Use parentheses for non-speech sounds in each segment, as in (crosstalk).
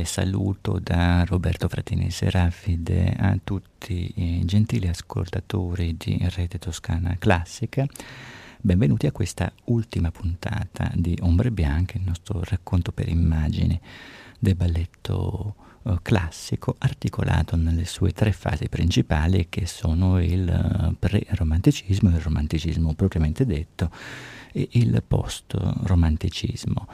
Cordiale saluto da Roberto Fratini Serafide a tutti i gentili ascoltatori di Rete Toscana Classica. Benvenuti a questa ultima puntata di Ombre Bianche, il nostro racconto per immagini del balletto eh, classico articolato nelle sue tre fasi principali che sono il eh, pre-romanticismo, il romanticismo propriamente detto e il post-romanticismo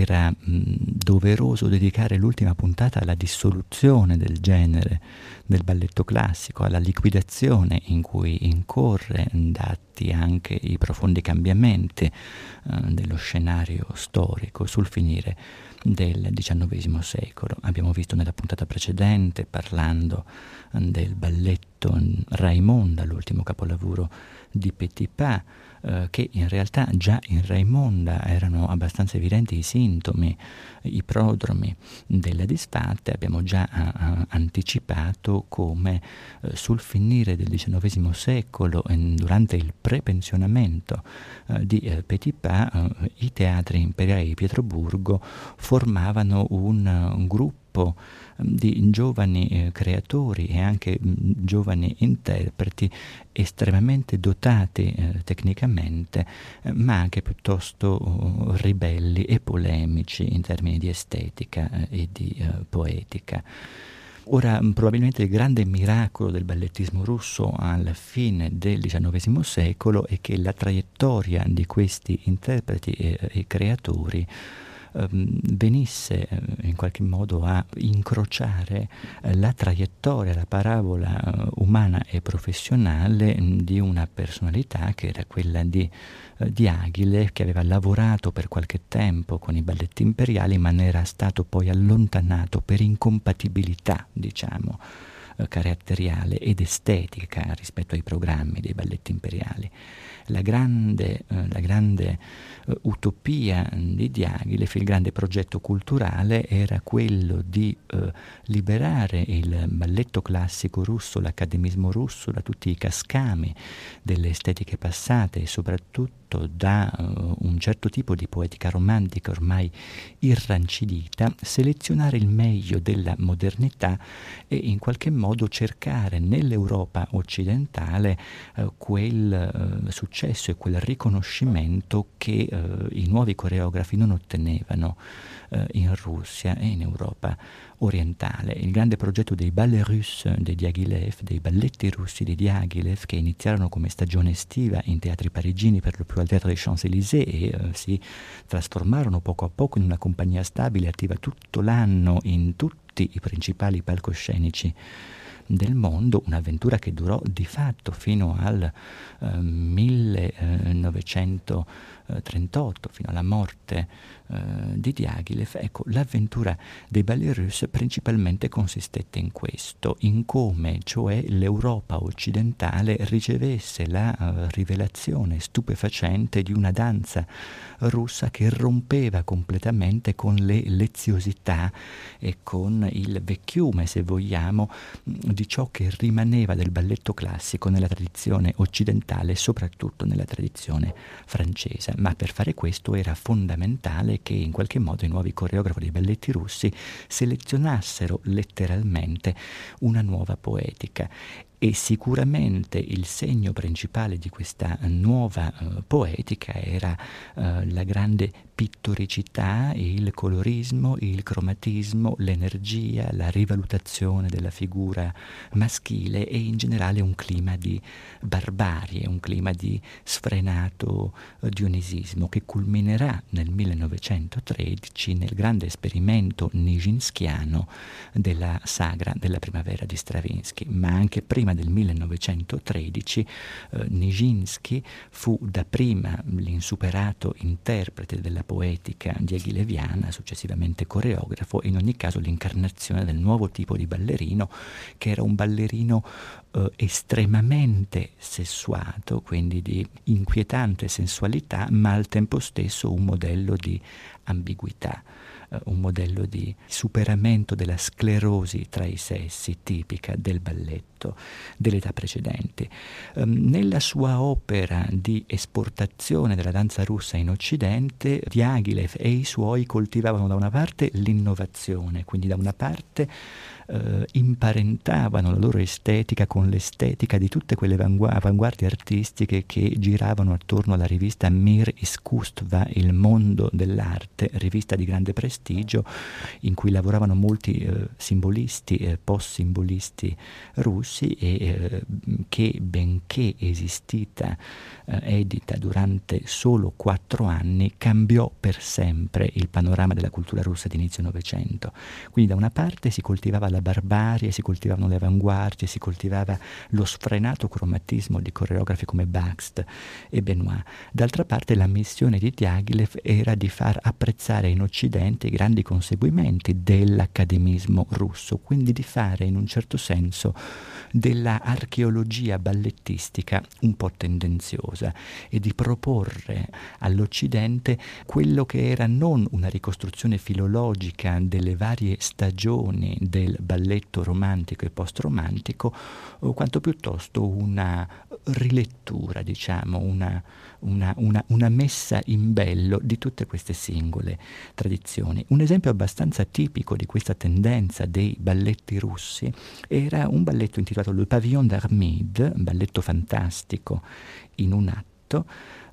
era mh, doveroso dedicare l'ultima puntata alla dissoluzione del genere del balletto classico, alla liquidazione in cui incorre, dati anche i profondi cambiamenti eh, dello scenario storico sul finire del XIX secolo. Abbiamo visto nella puntata precedente, parlando del balletto Raimonda, l'ultimo capolavoro di Petipa, eh, che in realtà già in Raimonda erano abbastanza evidenti i sintomi, i prodromi della disfatta, abbiamo già uh, anticipato come uh, sul finire del XIX secolo, durante il prepensionamento di Petipa, i teatri imperiali di Pietroburgo formavano un, un gruppo di giovani eh, creatori e anche mh, giovani interpreti estremamente dotati eh, tecnicamente, eh, ma anche piuttosto uh, ribelli e polemici in termini di estetica e di poetica. Ora, probabilmente il grande miracolo del ballettismo russo alla fine del XIX secolo è che la traiettoria di questi interpreti e, e creatori Ehm, venisse eh, in qualche modo a incrociare eh, la traiettoria, la parabola eh, umana e professionale mm, di una personalità che era quella di, di Aghile, che aveva lavorato per qualche tempo con i balletti imperiali, ma ne era stato poi allontanato per incompatibilità, diciamo caratteriale ed estetica rispetto ai programmi dei balletti imperiali. La grande, eh, la grande uh, utopia di Diaghilev, il grande progetto culturale era quello di uh, liberare il balletto classico russo, l'accademismo russo da tutti i cascami delle estetiche passate e soprattutto da uh, un certo tipo di poetica romantica ormai irrancidita, selezionare il meglio della modernità e in qualche modo cercare nell'Europa occidentale quel successo e quel riconoscimento che i nuovi coreografi non ottenevano in Russia e in Europa orientale. Il grande progetto dei ballet russes di Diaghilev, dei balletti russi di Diaghilev, che iniziarono come stagione estiva in teatri parigini, per lo più al Teatro des Champs-Élysées, e eh, si trasformarono poco a poco in una compagnia stabile, attiva tutto l'anno in tutti i principali palcoscenici del mondo, un'avventura che durò di fatto fino al eh, 1938, fino alla morte eh, di Diaghilev. Ecco, l'avventura dei russi principalmente consistette in questo, in come cioè l'Europa occidentale ricevesse la uh, rivelazione stupefacente di una danza russa che rompeva completamente con le leziosità e con il vecchiume, se vogliamo, di ciò che rimaneva del balletto classico nella tradizione occidentale soprattutto nella tradizione francese. Ma per fare questo era fondamentale che in qualche modo i nuovi coreografi dei balletti russi selezionassero letteralmente una nuova poetica. E sicuramente il segno principale di questa nuova uh, poetica era uh, la grande pittoricità, il colorismo, il cromatismo, l'energia, la rivalutazione della figura maschile e in generale un clima di barbarie, un clima di sfrenato uh, dionisismo che culminerà nel 1913 nel grande esperimento nijinschiano della sagra della primavera di Stravinsky, ma anche prima del 1913 eh, Nijinsky fu dapprima l'insuperato interprete della poetica diaghileviana, successivamente coreografo, in ogni caso l'incarnazione del nuovo tipo di ballerino, che era un ballerino eh, estremamente sessuato, quindi di inquietante sensualità, ma al tempo stesso un modello di ambiguità un modello di superamento della sclerosi tra i sessi tipica del balletto dell'età precedente. Um, nella sua opera di esportazione della danza russa in Occidente, Diaghilev e i suoi coltivavano da una parte l'innovazione, quindi da una parte eh, imparentavano la loro estetica con l'estetica di tutte quelle avangu- avanguardie artistiche che giravano attorno alla rivista Mir Iskustva, il mondo dell'arte, rivista di grande prestigio in cui lavoravano molti eh, simbolisti, eh, post-simbolisti russi e eh, che benché esistita, eh, edita durante solo quattro anni, cambiò per sempre il panorama della cultura russa di inizio Novecento. Quindi da una parte si coltivava la barbarie, si coltivavano le avanguardie, si coltivava lo sfrenato cromatismo di coreografi come Baxt e Benoit. D'altra parte la missione di Diaghilev era di far apprezzare in Occidente i grandi conseguimenti dell'accademismo russo, quindi di fare in un certo senso della archeologia ballettistica un po' tendenziosa e di proporre all'Occidente quello che era non una ricostruzione filologica delle varie stagioni del balletto romantico e post-romantico, quanto piuttosto una rilettura, diciamo, una, una, una, una, messa in bello di tutte queste singole tradizioni. Un esempio abbastanza tipico di questa tendenza dei balletti russi era un balletto intitolato Le Pavillon d'Armide, un balletto fantastico in un atto,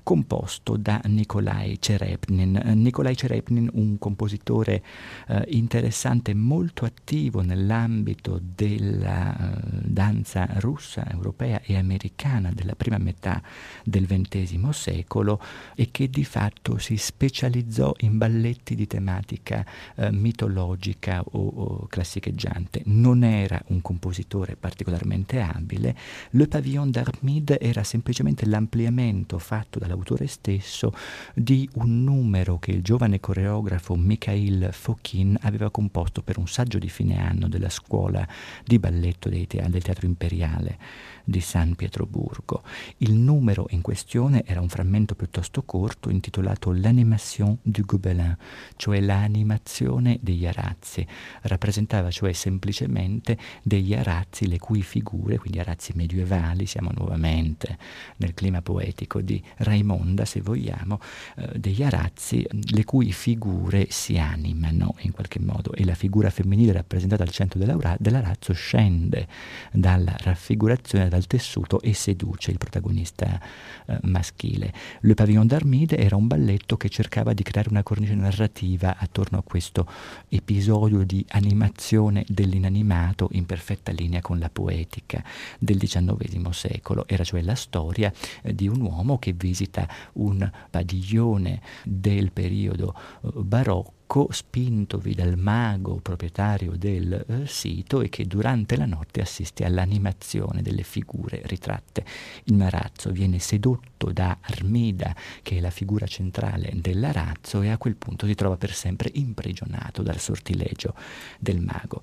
composto da Nikolai Cherepnin. Nikolai Cherepnin, un compositore eh, interessante, molto attivo nell'ambito della eh, danza russa, europea e americana della prima metà del XX secolo e che di fatto si specializzò in balletti di tematica eh, mitologica o, o classicheggiante. Non era un compositore particolarmente abile, Le Pavillon d'Armide era semplicemente l'ampliamento fatto dalla dall'autore stesso di un numero che il giovane coreografo Mikhail Fokin aveva composto per un saggio di fine anno della scuola di balletto te- del Teatro Imperiale di San Pietroburgo. Il numero in questione era un frammento piuttosto corto intitolato L'animation du Gobelin, cioè l'animazione degli arazzi. Rappresentava cioè semplicemente degli arazzi le cui figure, quindi arazzi medievali, siamo nuovamente nel clima poetico di Raimonda, se vogliamo, eh, degli arazzi le cui figure si animano in qualche modo e la figura femminile rappresentata al centro dell'arazzo scende dalla raffigurazione, dal tessuto e seduce il protagonista eh, maschile. Le Pavillon d'Armide era un balletto che cercava di creare una cornice narrativa attorno a questo episodio di animazione dell'inanimato in perfetta linea con la poetica del XIX secolo. Era cioè la storia eh, di un uomo che visita un padiglione del periodo eh, barocco spintovi dal mago proprietario del eh, sito e che durante la notte assiste all'animazione delle figure ritratte. Il marazzo viene sedotto da Armida, che è la figura centrale dell'arazzo, e a quel punto si trova per sempre imprigionato dal sortilegio del mago.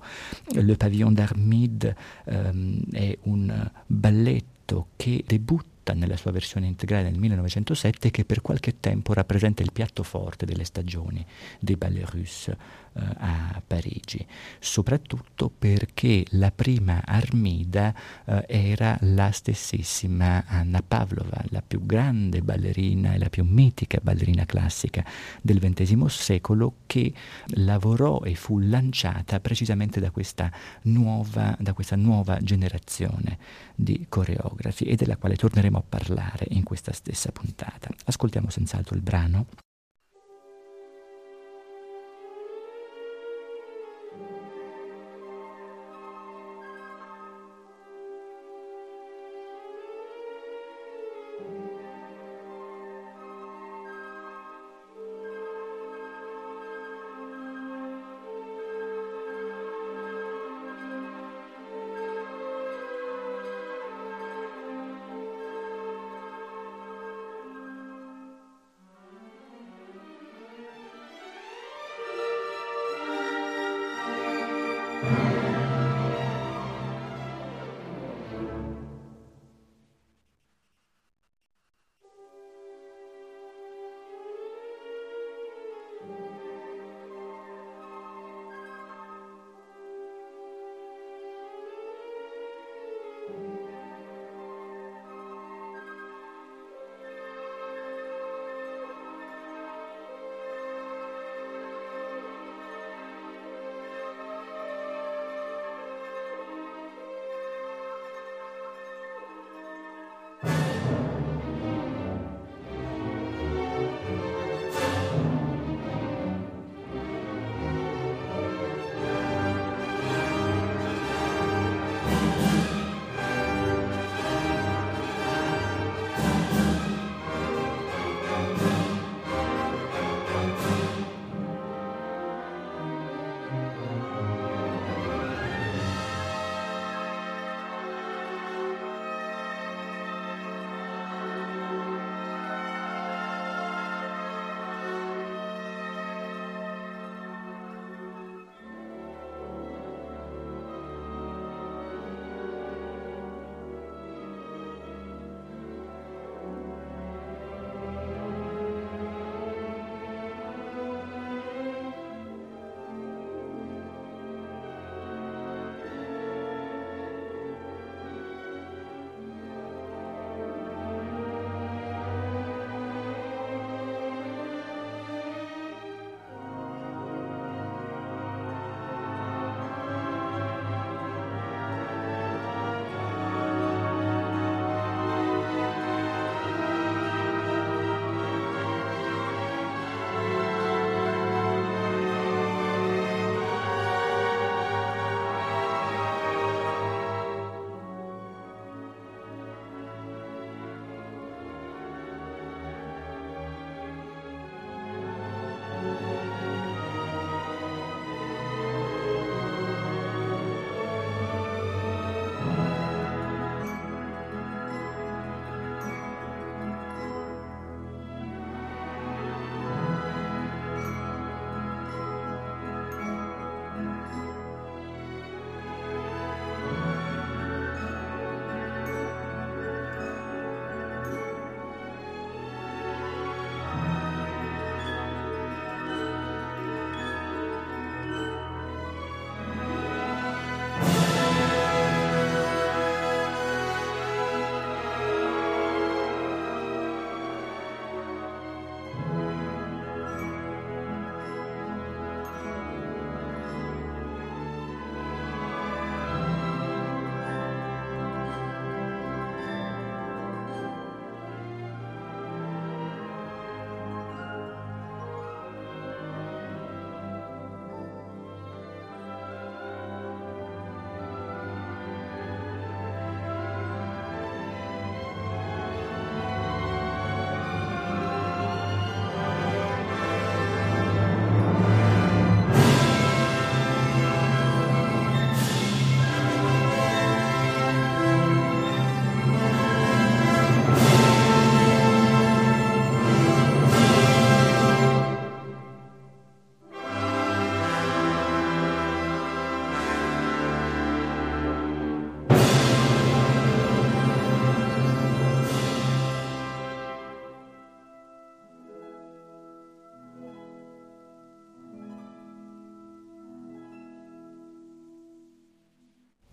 Le Pavillon d'Armide ehm, è un balletto che debutta nella sua versione integrale nel 1907 che per qualche tempo rappresenta il piatto forte delle stagioni dei ballet russes eh, a Parigi, soprattutto perché la prima Armida eh, era la stessissima Anna Pavlova, la più grande ballerina e la più mitica ballerina classica del XX secolo che lavorò e fu lanciata precisamente da questa nuova, da questa nuova generazione di coreografi e della quale torneremo a parlare in questa stessa puntata. Ascoltiamo senz'altro il brano.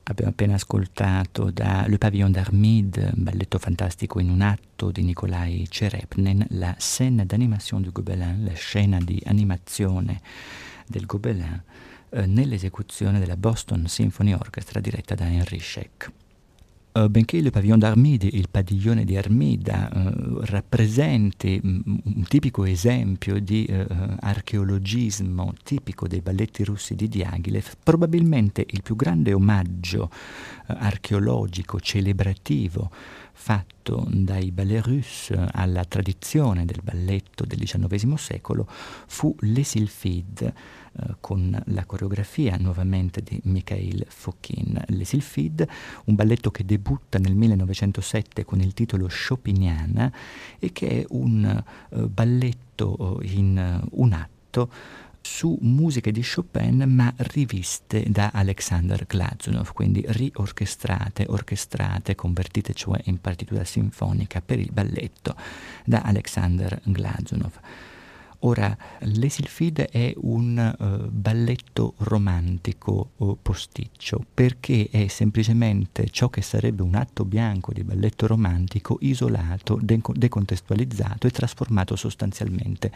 Abbiamo appena ascoltato da Le Pavillon d'Armide, balletto fantastico in un atto di Nikolai Cherepnin, la scène d'animation du Gobelin, la scena di animazione del Gobelin, eh, nell'esecuzione della Boston Symphony Orchestra diretta da Henry Scheck. Uh, benché il pavillon d'Armide, il padiglione di Armida, uh, rappresenti um, un tipico esempio di uh, archeologismo tipico dei balletti russi di Diaghilev, probabilmente il più grande omaggio archeologico, celebrativo fatto dai ballet russi alla tradizione del balletto del XIX secolo fu l'Esilfid, eh, con la coreografia nuovamente di Mikhail Fokin. Le Silfid, un balletto che debutta nel 1907 con il titolo Chopiniana e che è un uh, balletto in uh, un atto su musiche di Chopin ma riviste da Alexander Glazunov, quindi riorchestrate, orchestrate, convertite cioè in partitura sinfonica per il balletto da Alexander Glazunov. Ora, l'Esilfide è un uh, balletto romantico uh, posticcio perché è semplicemente ciò che sarebbe un atto bianco di balletto romantico isolato, de- decontestualizzato e trasformato sostanzialmente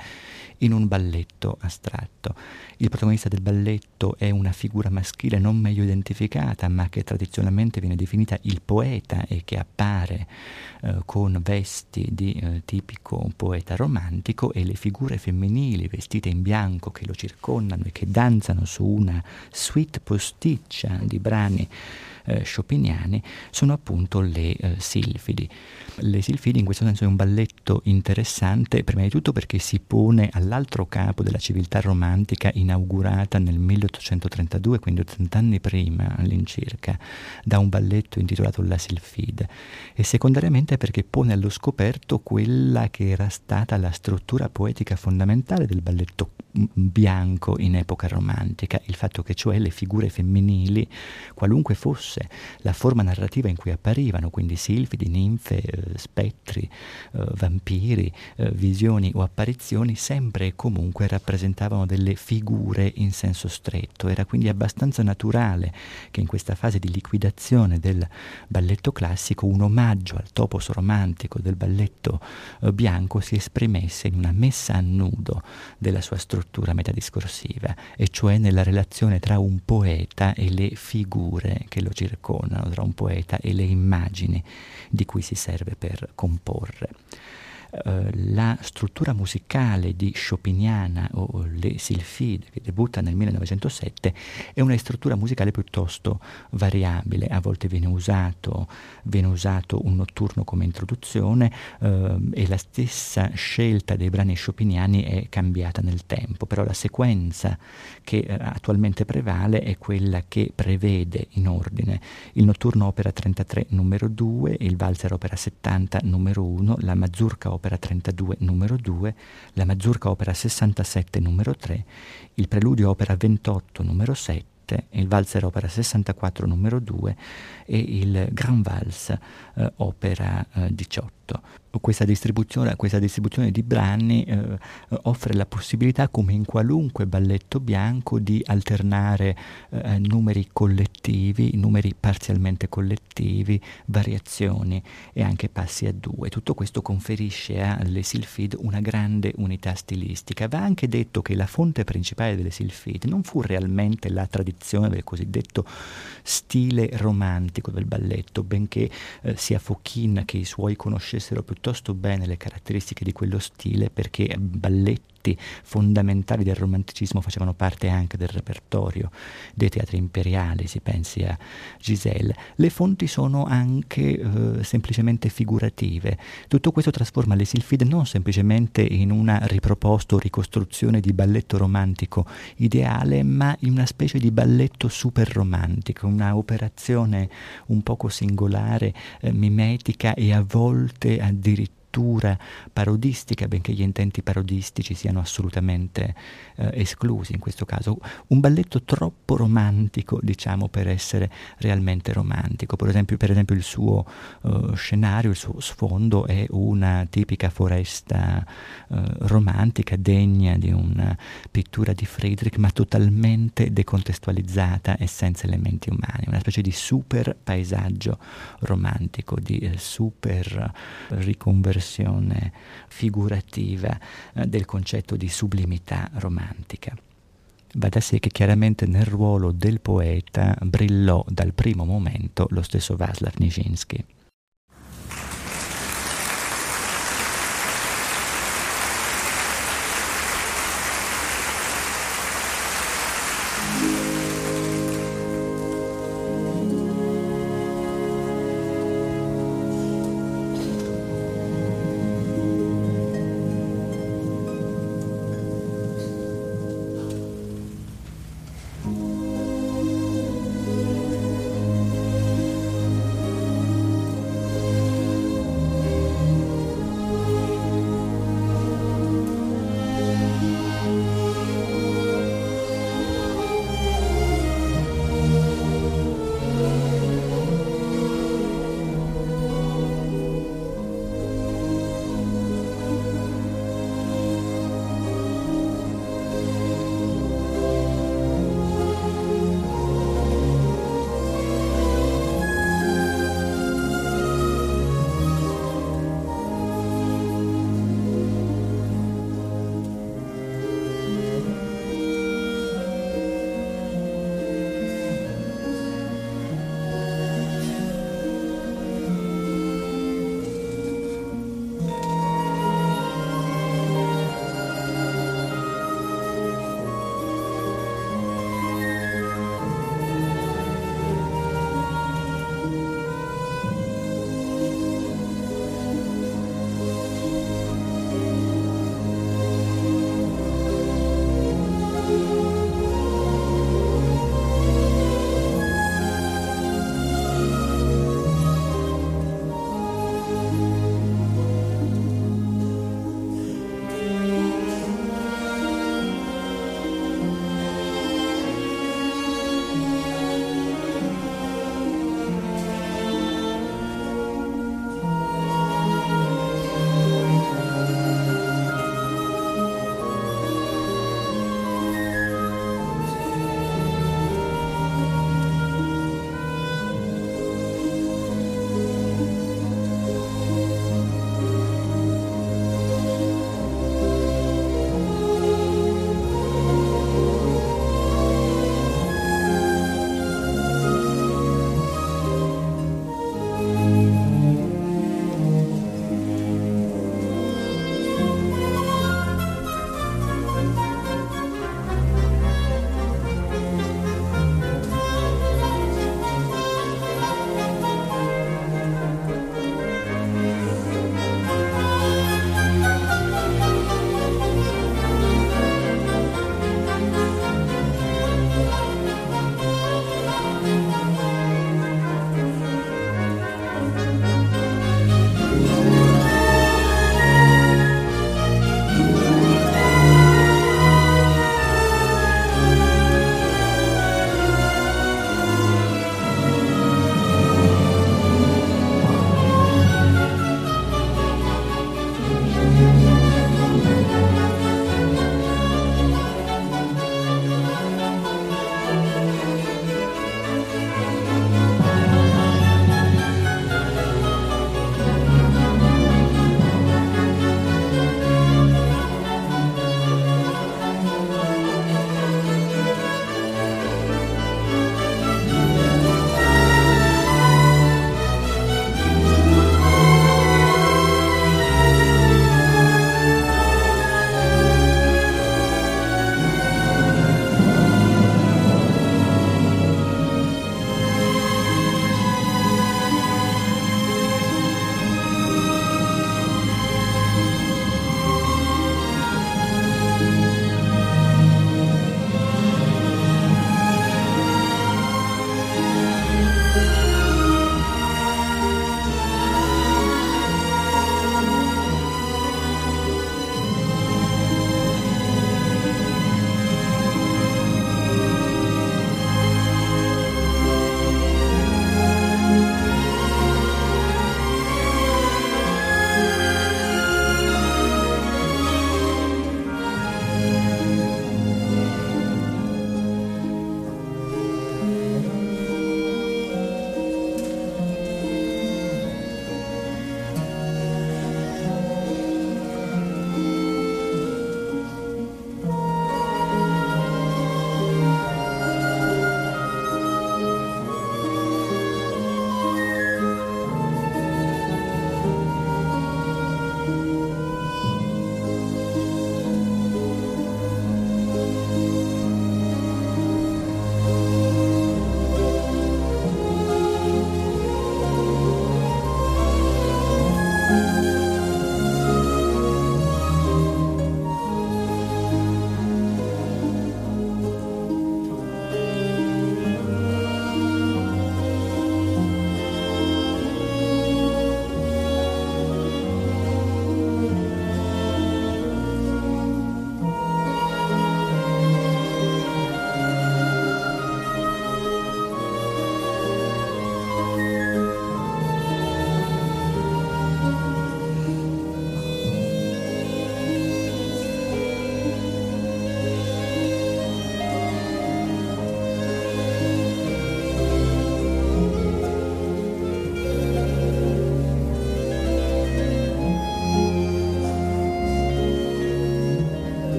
in un balletto astratto. Il protagonista del balletto è una figura maschile non meglio identificata ma che tradizionalmente viene definita il poeta e che appare uh, con vesti di tipico poeta romantico e le figure femminili femminili vestite in bianco che lo circondano e che danzano su una suite posticcia di brani eh, chopiniani sono appunto le eh, silfidi. Le silfidi in questo senso è un balletto interessante, prima di tutto perché si pone all'altro capo della civiltà romantica inaugurata nel 1832, quindi 80 anni prima all'incirca, da un balletto intitolato La Silfide, e secondariamente perché pone allo scoperto quella che era stata la struttura poetica fondamentale del balletto bianco in epoca romantica, il fatto che cioè le figure femminili, qualunque fosse la forma narrativa in cui apparivano, quindi silfidi, ninfe, eh, spettri, eh, vampiri, eh, visioni o apparizioni, sempre e comunque rappresentavano delle figure in senso stretto. Era quindi abbastanza naturale che in questa fase di liquidazione del balletto classico un omaggio al topos romantico del balletto eh, bianco si esprimesse in una messa a nudo della sua struttura metadiscorsiva, e cioè nella relazione tra un poeta e le figure che lo circondano, tra un poeta e le immagini di cui si serve per comporre. Uh, la struttura musicale di Chopiniana o Le Sylphide, che debutta nel 1907, è una struttura musicale piuttosto variabile. A volte viene usato, viene usato un notturno come introduzione uh, e la stessa scelta dei brani chopiniani è cambiata nel tempo, però la sequenza che uh, attualmente prevale è quella che prevede in ordine il notturno opera 33 numero 2, il valzer opera 70 numero 1, la mazurka opera 32 numero 2, la Mazurka opera 67 numero 3, il Preludio opera 28 numero 7, il Valzer opera 64 numero 2 e il Grand Vals eh, opera eh, 18 questa distribuzione, questa distribuzione di brani eh, offre la possibilità, come in qualunque balletto bianco, di alternare eh, numeri collettivi, numeri parzialmente collettivi, variazioni e anche passi a due. Tutto questo conferisce alle Silfid una grande unità stilistica. Va anche detto che la fonte principale delle Silfid non fu realmente la tradizione del cosiddetto stile romantico del balletto, benché eh, sia Fokhin che i suoi conoscessero piuttosto bene le caratteristiche di quello stile perché balletti aspetti fondamentali del romanticismo facevano parte anche del repertorio dei teatri imperiali, si pensi a Giselle. Le fonti sono anche eh, semplicemente figurative. Tutto questo trasforma le Silfide non semplicemente in una riproposta o ricostruzione di balletto romantico ideale, ma in una specie di balletto super romantico, una operazione un poco singolare, eh, mimetica e a volte addirittura pittura parodistica, benché gli intenti parodistici siano assolutamente eh, esclusi in questo caso. Un balletto troppo romantico, diciamo, per essere realmente romantico. Per esempio, per esempio il suo uh, scenario, il suo sfondo è una tipica foresta uh, romantica, degna di una pittura di Friedrich, ma totalmente decontestualizzata e senza elementi umani, una specie di super paesaggio romantico, di eh, super riconversione figurativa eh, del concetto di sublimità romantica. Va da sé che chiaramente nel ruolo del poeta brillò dal primo momento lo stesso Václav Nijinsky.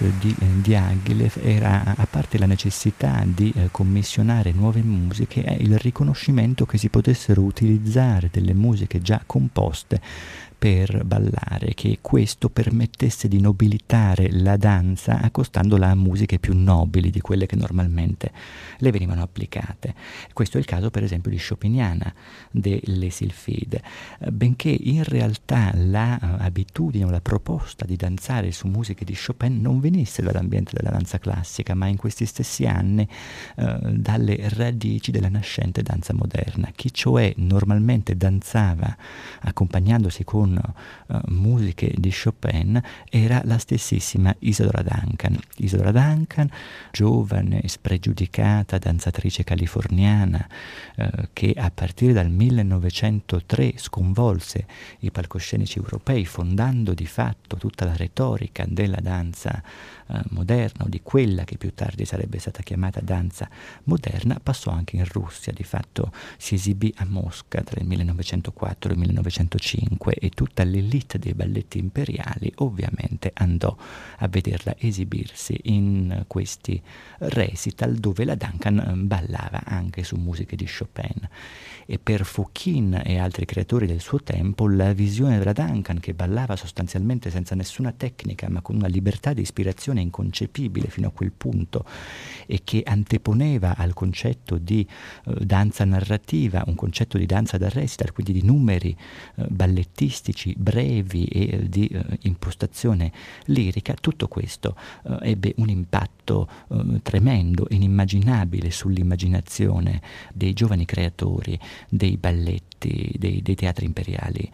Russe di eh, Diaghilev era, a parte la necessità di eh, commissionare nuove musiche, il riconoscimento che si potessero utilizzare delle musiche già composte per ballare, che questo permettesse di nobilitare la danza accostandola a musiche più nobili di quelle che normalmente le venivano applicate. Questo è il caso per esempio di Chopiniana delle Silfide, benché in realtà l'abitudine o la proposta di danzare su musiche di Chopin non venisse dall'ambiente della danza classica, ma in questi stessi anni eh, dalle radici della nascente danza moderna. Chi cioè normalmente danzava accompagnandosi con con uh, musiche di Chopin era la stessissima Isadora Duncan. Isadora Duncan, giovane, spregiudicata danzatrice californiana uh, che a partire dal 1903 sconvolse i palcoscenici europei fondando di fatto tutta la retorica della danza uh, moderna o di quella che più tardi sarebbe stata chiamata danza moderna, passò anche in Russia, di fatto si esibì a Mosca tra il 1904 e il 1905 e tutta l'elite dei balletti imperiali ovviamente andò a vederla esibirsi in questi recital dove la Duncan eh, ballava anche su musiche di Chopin e per Fouquin e altri creatori del suo tempo la visione della Duncan che ballava sostanzialmente senza nessuna tecnica ma con una libertà di ispirazione inconcepibile fino a quel punto e che anteponeva al concetto di uh, danza narrativa un concetto di danza da recital quindi di numeri uh, ballettistici brevi e eh, di eh, impostazione lirica, tutto questo eh, ebbe un impatto eh, tremendo, inimmaginabile sull'immaginazione dei giovani creatori dei balletti, dei, dei teatri imperiali eh,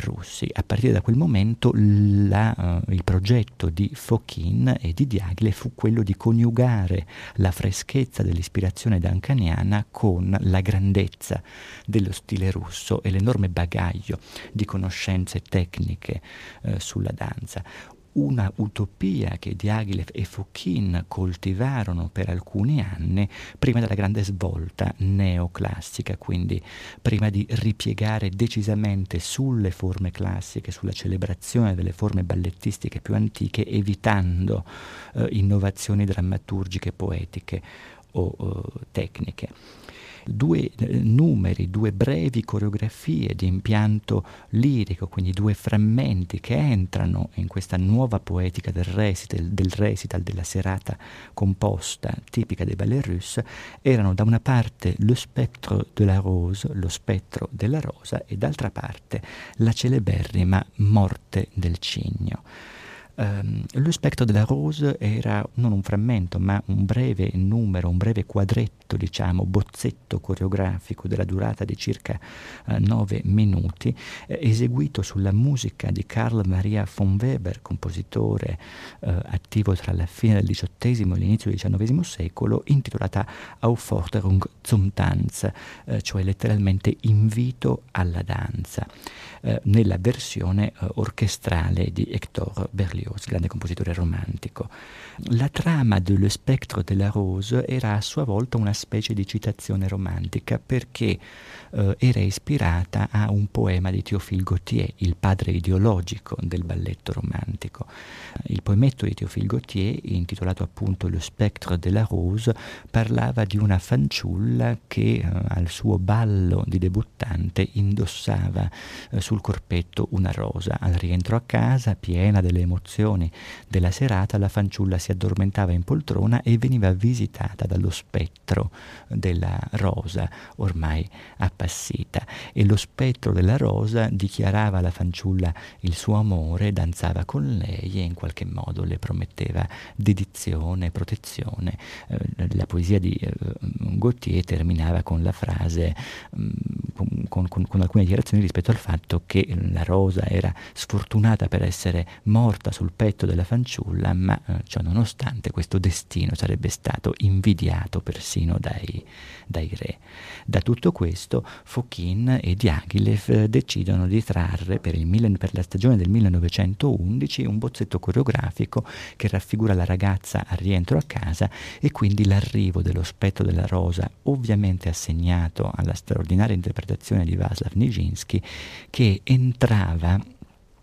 russi. A partire da quel momento la, uh, il progetto di Fokhin e di Diaghilev fu quello di coniugare la freschezza dell'ispirazione dancaniana con la grandezza dello stile russo e l'enorme bagaglio di conoscenze tecniche uh, sulla danza una utopia che Diaghilev e Fouquin coltivarono per alcuni anni prima della grande svolta neoclassica, quindi prima di ripiegare decisamente sulle forme classiche, sulla celebrazione delle forme ballettistiche più antiche, evitando eh, innovazioni drammaturgiche, poetiche o eh, tecniche due eh, numeri, due brevi coreografie di impianto lirico, quindi due frammenti che entrano in questa nuova poetica del recital, del recital della serata composta tipica dei ballet russe, erano da una parte Le spectre de la rose, lo spettro della rosa, e d'altra parte la celeberrima Morte del cigno. Um, lo spettro della Rose era non un frammento, ma un breve numero, un breve quadretto, diciamo, bozzetto coreografico della durata di circa uh, nove minuti, eh, eseguito sulla musica di Carl Maria von Weber, compositore uh, attivo tra la fine del XVIII e l'inizio del XIX secolo, intitolata Aufforderung zum Tanz, uh, cioè letteralmente invito alla danza, nella versione orchestrale di Hector Berlioz. Berlioz, grande compositore romantico. La trama de Le Spectre de la Rose era a sua volta una specie di citazione romantica perché eh, era ispirata a un poema di Théophile Gautier, il padre ideologico del balletto romantico. Il poemetto di Théophile Gautier, intitolato appunto Le Spectre de la Rose, parlava di una fanciulla che eh, al suo ballo di debuttante indossava eh, sul corpetto una rosa. Al rientro a casa, piena delle emozioni della serata, la fanciulla si addormentava in poltrona e veniva visitata dallo spettro della rosa ormai appassita e lo spettro della rosa dichiarava alla fanciulla il suo amore, danzava con lei e in qualche modo le prometteva dedizione, protezione. Eh, la poesia di eh, Gautier terminava con la frase, mm, con, con, con alcune dichiarazioni rispetto al fatto che la rosa era sfortunata per essere morta sul petto della fanciulla, ma eh, ciò nonostante questo destino sarebbe stato invidiato persino dai, dai re. Da tutto questo Fokhin e Diaghilev decidono di trarre per, mille, per la stagione del 1911 un bozzetto coreografico che raffigura la ragazza al rientro a casa e quindi l'arrivo dello spettro della rosa, ovviamente assegnato alla straordinaria interpretazione di Vaslav Nijinsky, che entrava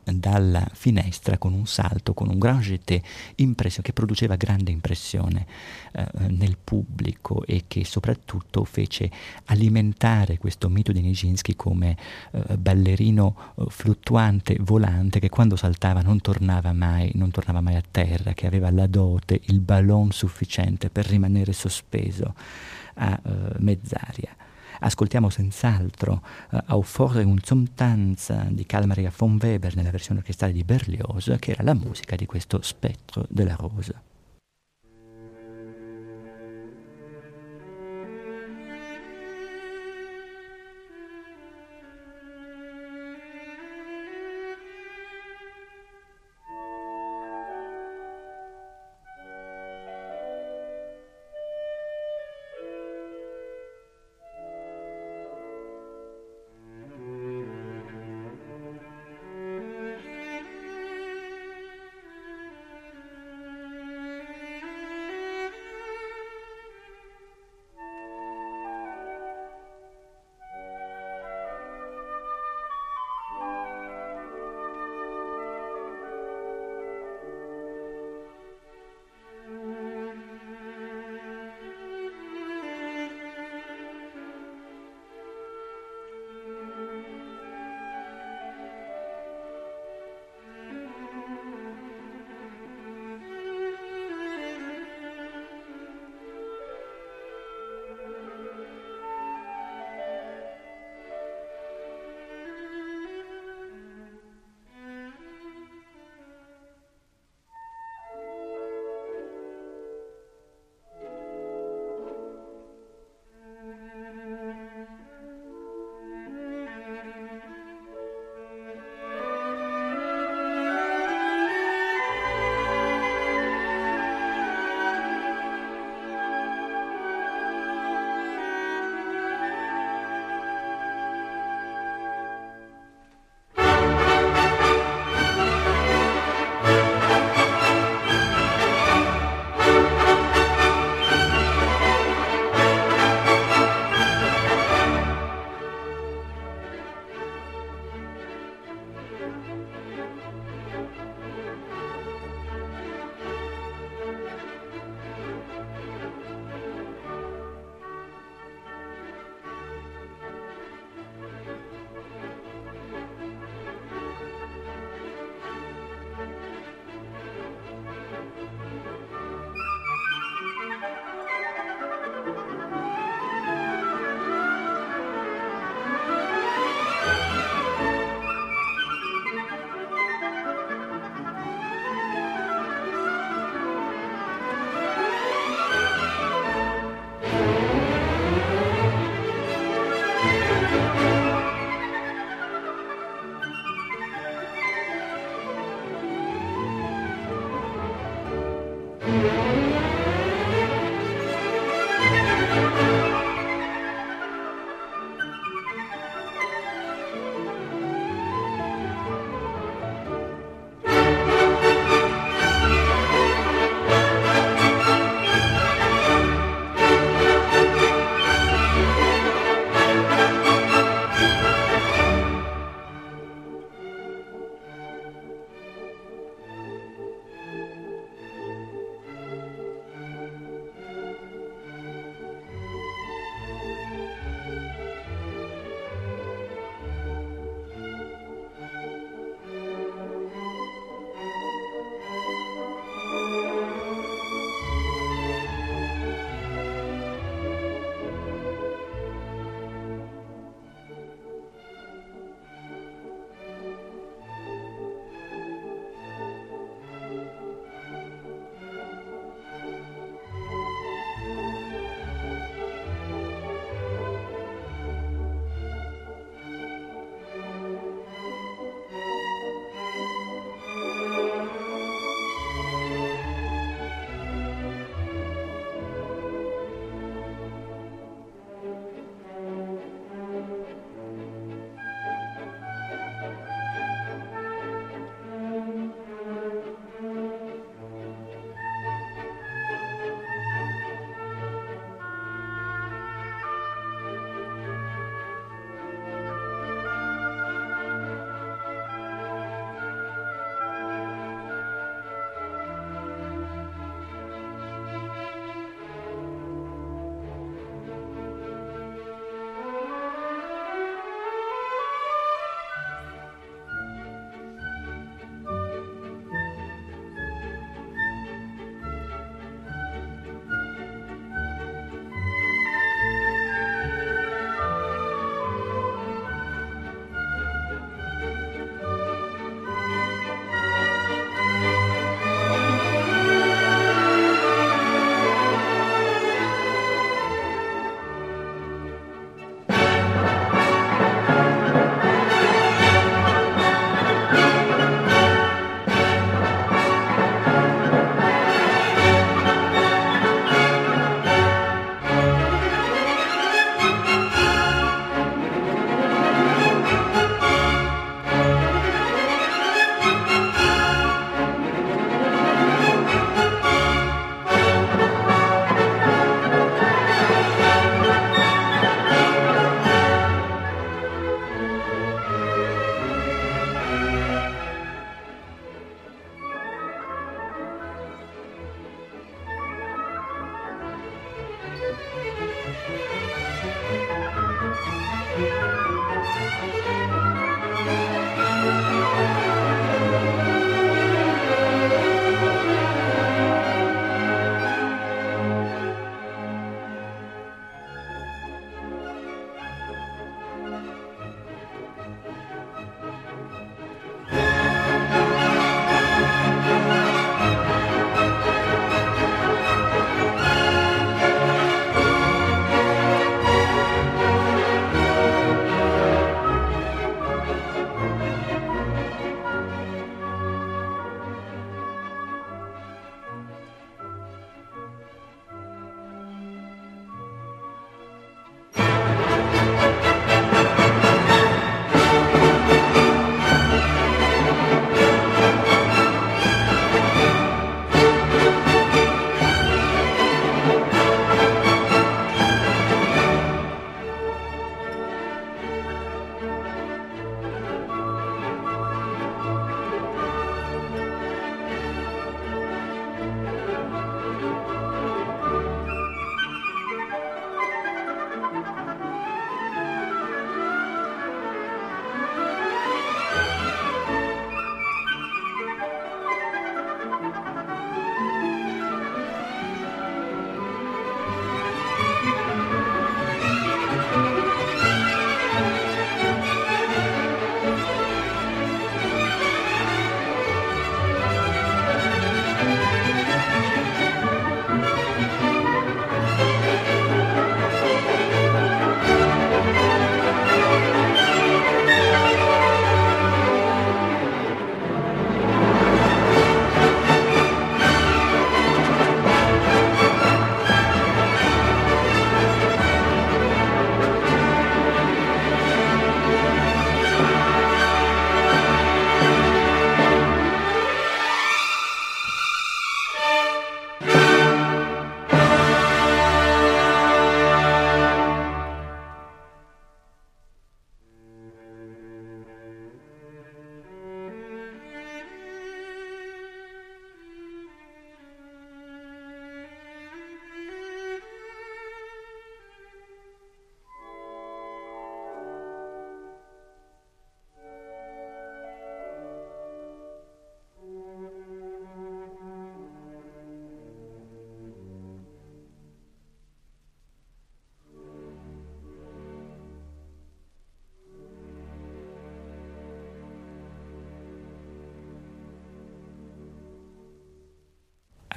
dalla finestra con un salto, con un grand jeté impresso, che produceva grande impressione eh, nel pubblico e che soprattutto fece alimentare questo mito di Nijinsky come eh, ballerino eh, fluttuante, volante, che quando saltava non tornava mai, non tornava mai a terra, che aveva la dote, il ballon sufficiente per rimanere sospeso a uh, mezz'aria. Ascoltiamo senz'altro uh, Auf un Zumtanz di Carl Maria von Weber nella versione orchestrale di Berlioz, che era la musica di questo spettro della rosa.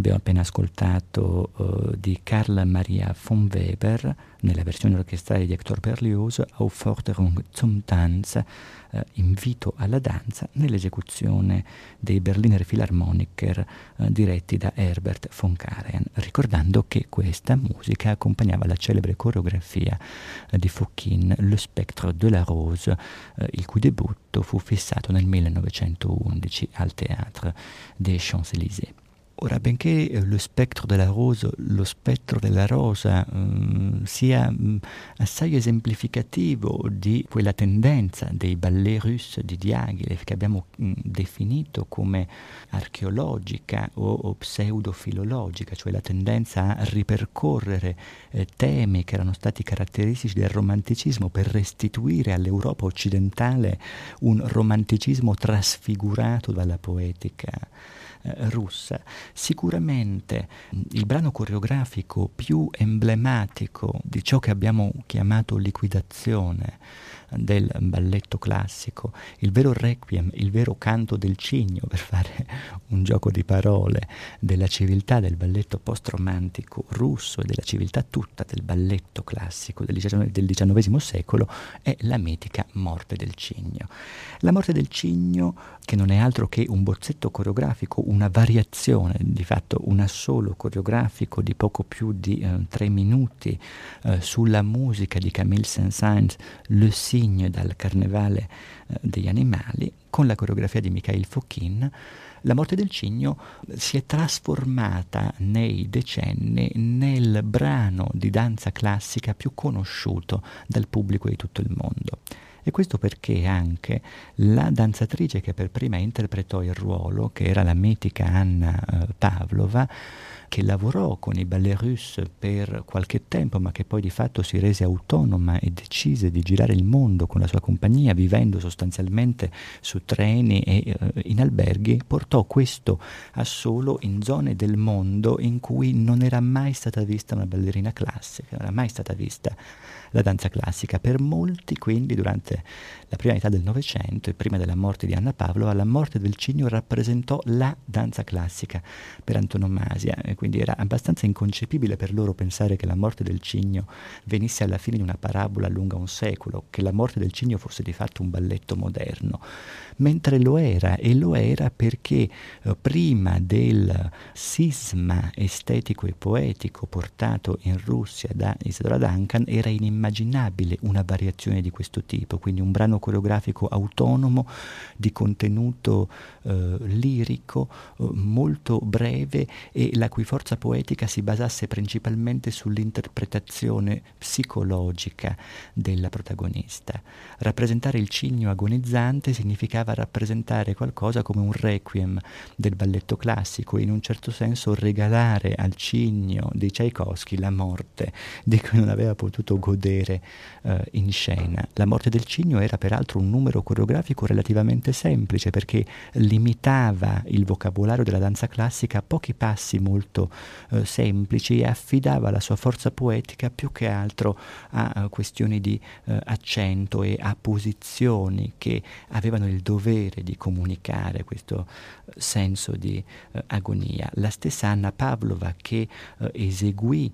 Abbiamo appena ascoltato uh, di Karl Maria von Weber nella versione orchestrale di Hector Berlioz Aufforderung zum Tanz, uh, invito alla danza, nell'esecuzione dei Berliner Philharmoniker uh, diretti da Herbert von Karajan, ricordando che questa musica accompagnava la celebre coreografia di Fouquin, Le Spectre de la Rose, il cui debutto fu fissato nel 1911 al Théâtre des Champs-Élysées. Ora, benché eh, lo spettro della rosa, lo spettro della rosa um, sia um, assai esemplificativo di quella tendenza dei ballet russi di Diaghilev che abbiamo um, definito come archeologica o, o pseudofilologica, cioè la tendenza a ripercorrere eh, temi che erano stati caratteristici del romanticismo per restituire all'Europa occidentale un romanticismo trasfigurato dalla poetica eh, russa. Sicuramente mm, il brano coreografico più emblematico di ciò che abbiamo chiamato liquidazione del balletto classico, il vero requiem, il vero canto del cigno, per fare un gioco di parole, della civiltà del balletto post-romantico russo e della civiltà tutta del balletto classico del XIX secolo, è la mitica Morte del Cigno. La Morte del Cigno, che non è altro che un bozzetto coreografico, una variazione, di fatto un assolo coreografico di poco più di eh, tre minuti eh, sulla musica di Camille Saint-Saëns, Le Cygne, Vignes dal Carnevale eh, degli animali, con la coreografia di Mikhail Fokhin, la morte del cigno si è trasformata nei decenni nel brano di danza classica più conosciuto dal pubblico di tutto il mondo. E questo perché anche la danzatrice che per prima interpretò il ruolo, che era la mitica Anna eh, Pavlova, che lavorò con i russe per qualche tempo, ma che poi di fatto si rese autonoma e decise di girare il mondo con la sua compagnia, vivendo sostanzialmente su treni e uh, in alberghi, portò questo assolo in zone del mondo in cui non era mai stata vista una ballerina classica, non era mai stata vista la danza classica. Per molti, quindi, durante la prima metà del Novecento e prima della morte di Anna Pavlova, la morte del cigno rappresentò la danza classica per antonomasia e quindi era abbastanza inconcepibile per loro pensare che la morte del cigno venisse alla fine di una parabola lunga un secolo, che la morte del cigno fosse di fatto un balletto moderno. Mentre lo era e lo era perché eh, prima del sisma estetico e poetico portato in Russia da Isadora Duncan era inimmaginabile una variazione di questo tipo, quindi un brano coreografico autonomo di contenuto eh, lirico eh, molto breve e la cui forza poetica si basasse principalmente sull'interpretazione psicologica della protagonista. Rappresentare il cigno agonizzante significava rappresentare qualcosa come un requiem del balletto classico, in un certo senso regalare al cigno di Tchaikovsky la morte di cui non aveva potuto godere uh, in scena. La morte del cigno era peraltro un numero coreografico relativamente semplice perché limitava il vocabolario della danza classica a pochi passi molto uh, semplici e affidava la sua forza poetica più che altro a uh, questioni di accento e a posizioni che avevano il dovere di comunicare questo eh, senso di uh, agonia. La stessa Anna Pavlova che uh, eseguì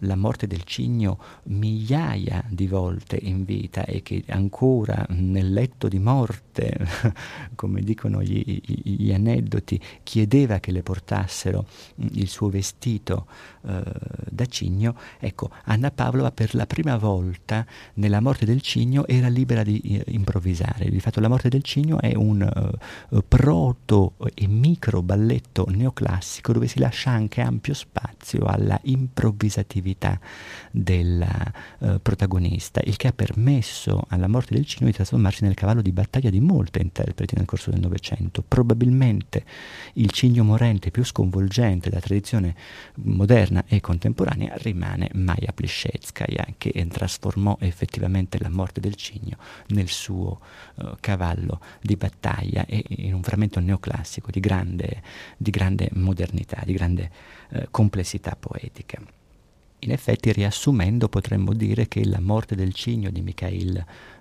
la morte del cigno migliaia di volte in vita e che ancora nel letto di morte, (laughs) come dicono gli, gli, aneddoti, chiedeva che le portassero mm, il suo vestito da cigno, ecco, Anna Pavlova per la prima volta nella morte del cigno era libera di improvvisare. Di fatto la morte del Cigno è un uh, proto e micro balletto neoclassico dove si lascia anche ampio spazio alla improvvisatività della uh, protagonista, il che ha permesso alla morte del Cigno di trasformarsi nel cavallo di battaglia di molte interpreti nel corso del Novecento. Probabilmente il Cigno morente più sconvolgente della tradizione moderna e contemporanea rimane Maya Plisetskaya, che trasformò effettivamente la morte del Cigno nel suo uh, cavallo di battaglia e in un frammento neoclassico di grande, di grande modernità, di grande eh, complessità poetica. In effetti, riassumendo, potremmo dire che la morte del cigno di Mikhail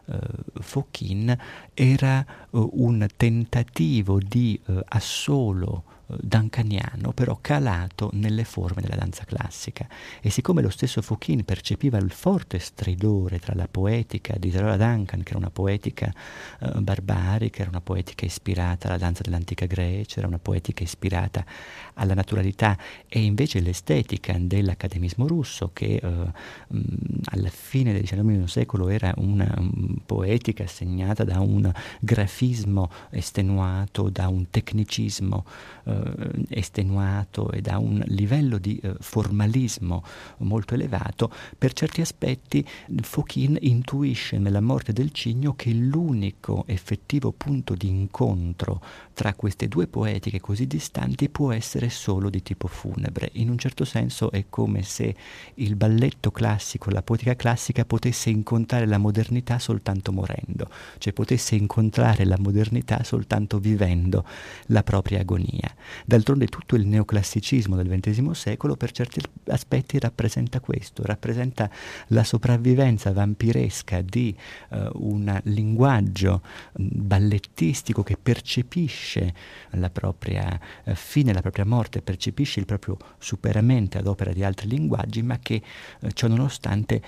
eh, Fokhin era eh, un tentativo di eh, assolo duncaniano, però calato nelle forme della danza classica. E siccome lo stesso Fouquin percepiva il forte stridore tra la poetica di Isadora Duncan, che era una poetica uh, barbarica, era una poetica ispirata alla danza dell'antica Grecia, era una poetica ispirata alla naturalità, e invece l'estetica dell'academismo russo, che mh, alla fine del XIX secolo era una poetica segnata da un grafismo estenuato, da un tecnicismo eh, estenuato e da un livello di eh, formalismo molto elevato, per certi aspetti Fouquin intuisce nella morte del cigno che l'unico effettivo punto di incontro tra queste due poetiche così distanti può essere solo di tipo funebre. In un certo senso è come se il balletto classico, la poetica classica potesse incontrare la modernità soltanto morendo, cioè potesse incontrare la modernità soltanto vivendo la propria agonia. D'altronde tutto il neoclassicismo del XX secolo per certi aspetti rappresenta questo, rappresenta la sopravvivenza vampiresca di uh, un linguaggio ballettistico che percepisce la propria uh, fine, la propria morte, percepisce il proprio superamento ad opera di altri linguaggi, ma che uh, ciò nonostante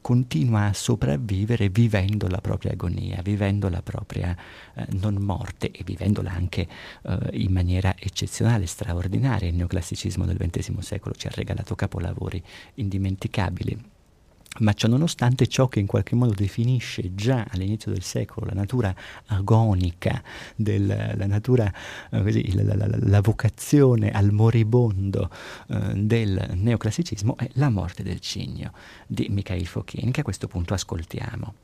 continua a sopravvivere vivendo la propria agonia, vivendo la propria non morte e vivendola anche in maniera eccezionale, straordinaria. Il neoclassicismo del XX secolo ci ha regalato capolavori indimenticabili. Ma ciò nonostante ciò che in qualche modo definisce già all'inizio del secolo la natura agonica, del, la, natura, eh, così, la, la, la, vocazione al moribondo eh, del neoclassicismo è La morte del cigno di Mikhail Fokhin, che a questo punto ascoltiamo.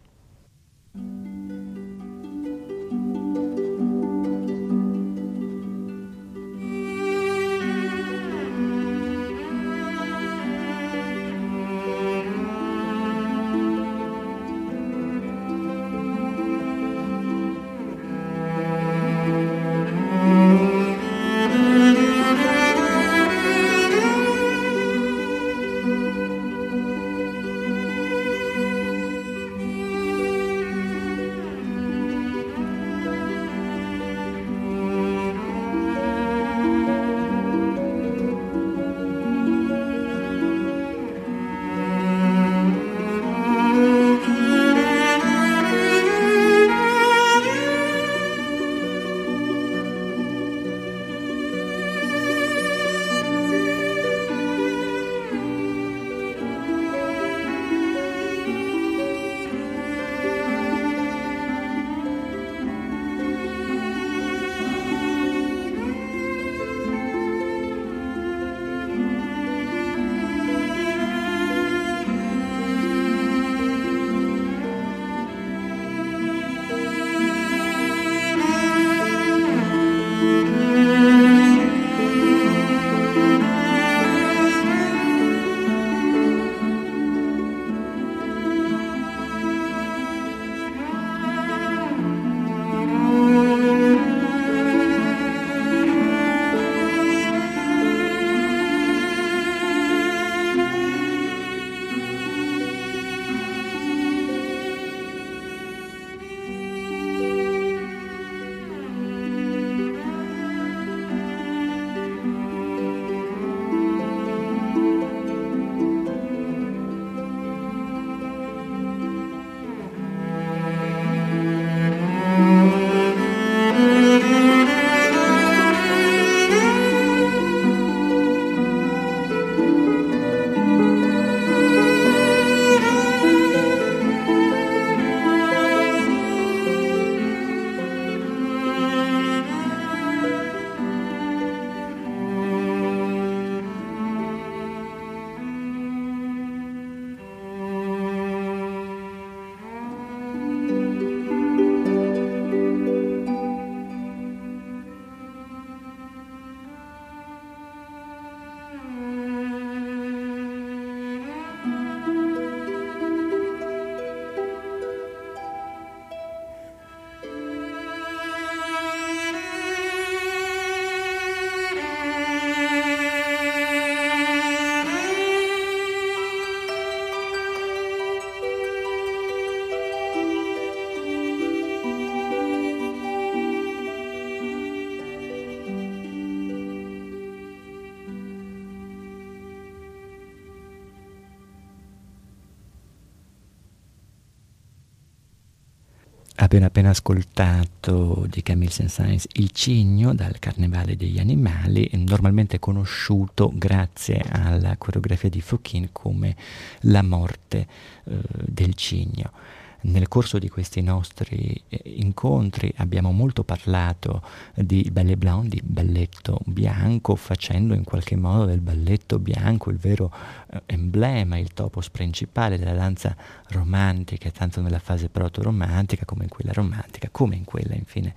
Abbiamo appena ascoltato di Camille Saint-Saëns Il Cigno dal Carnevale degli Animali, normalmente conosciuto grazie alla coreografia di Fouquin come La morte eh, del cigno. Nel corso di questi nostri eh, incontri abbiamo molto parlato di ballet blanc, di balletto bianco, facendo in qualche modo del balletto bianco il vero eh, emblema, il topos principale della danza romantica, tanto nella fase proto-romantica come in quella romantica, come in quella infine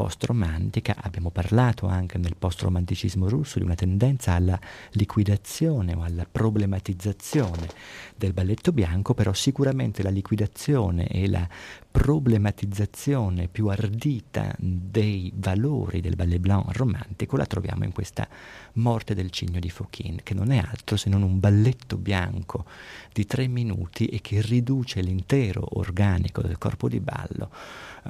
post-romantica, abbiamo parlato anche nel post-romanticismo russo di una tendenza alla liquidazione o alla problematizzazione del balletto bianco, però sicuramente la liquidazione e la problematizzazione più ardita dei valori del ballet blanc romantico la troviamo in questa Morte del cigno di Fouquin, che non è altro se non un balletto bianco di tre minuti e che riduce l'intero organico del corpo di ballo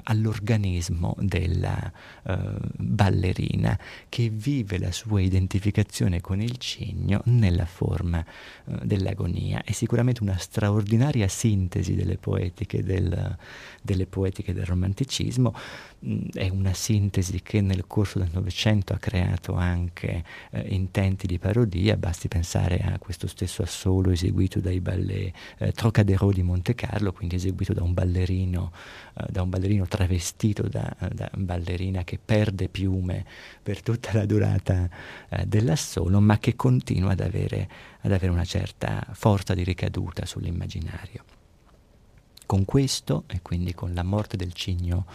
all'organismo della uh, ballerina che vive la sua identificazione con il cigno nella forma uh, dell'agonia. È sicuramente una straordinaria sintesi delle poetiche del, delle poetiche del romanticismo, mm, è una sintesi che nel corso del Novecento ha creato anche eh, intenti di parodia, basti pensare a questo stesso assolo eseguito dai ballet eh, Trocadero di Monte Carlo, quindi eseguito da un ballerino, eh, da un ballerino travestito da, da, ballerina che perde piume per tutta la durata eh, dell'assolo, ma che continua ad avere, ad avere una certa forza di ricaduta sull'immaginario. Con questo, e quindi con la morte del cigno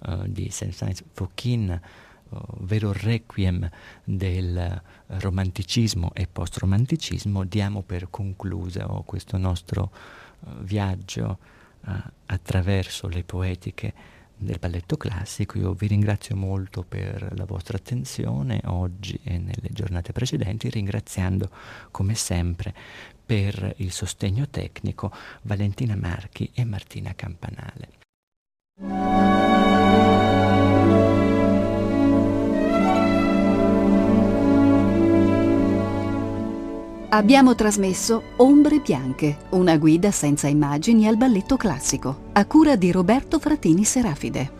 uh, di Saint-Saëns Fauquin, uh, vero requiem del romanticismo e post-romanticismo, diamo per concluso questo nostro uh, viaggio attraverso le poetiche del balletto classico. Io vi ringrazio molto per la vostra attenzione oggi e nelle giornate precedenti, ringraziando come sempre per il sostegno tecnico Valentina Marchi e Martina Campanale. Abbiamo trasmesso Ombre Bianche, una guida senza immagini al balletto classico, a cura di Roberto Fratini Serafide.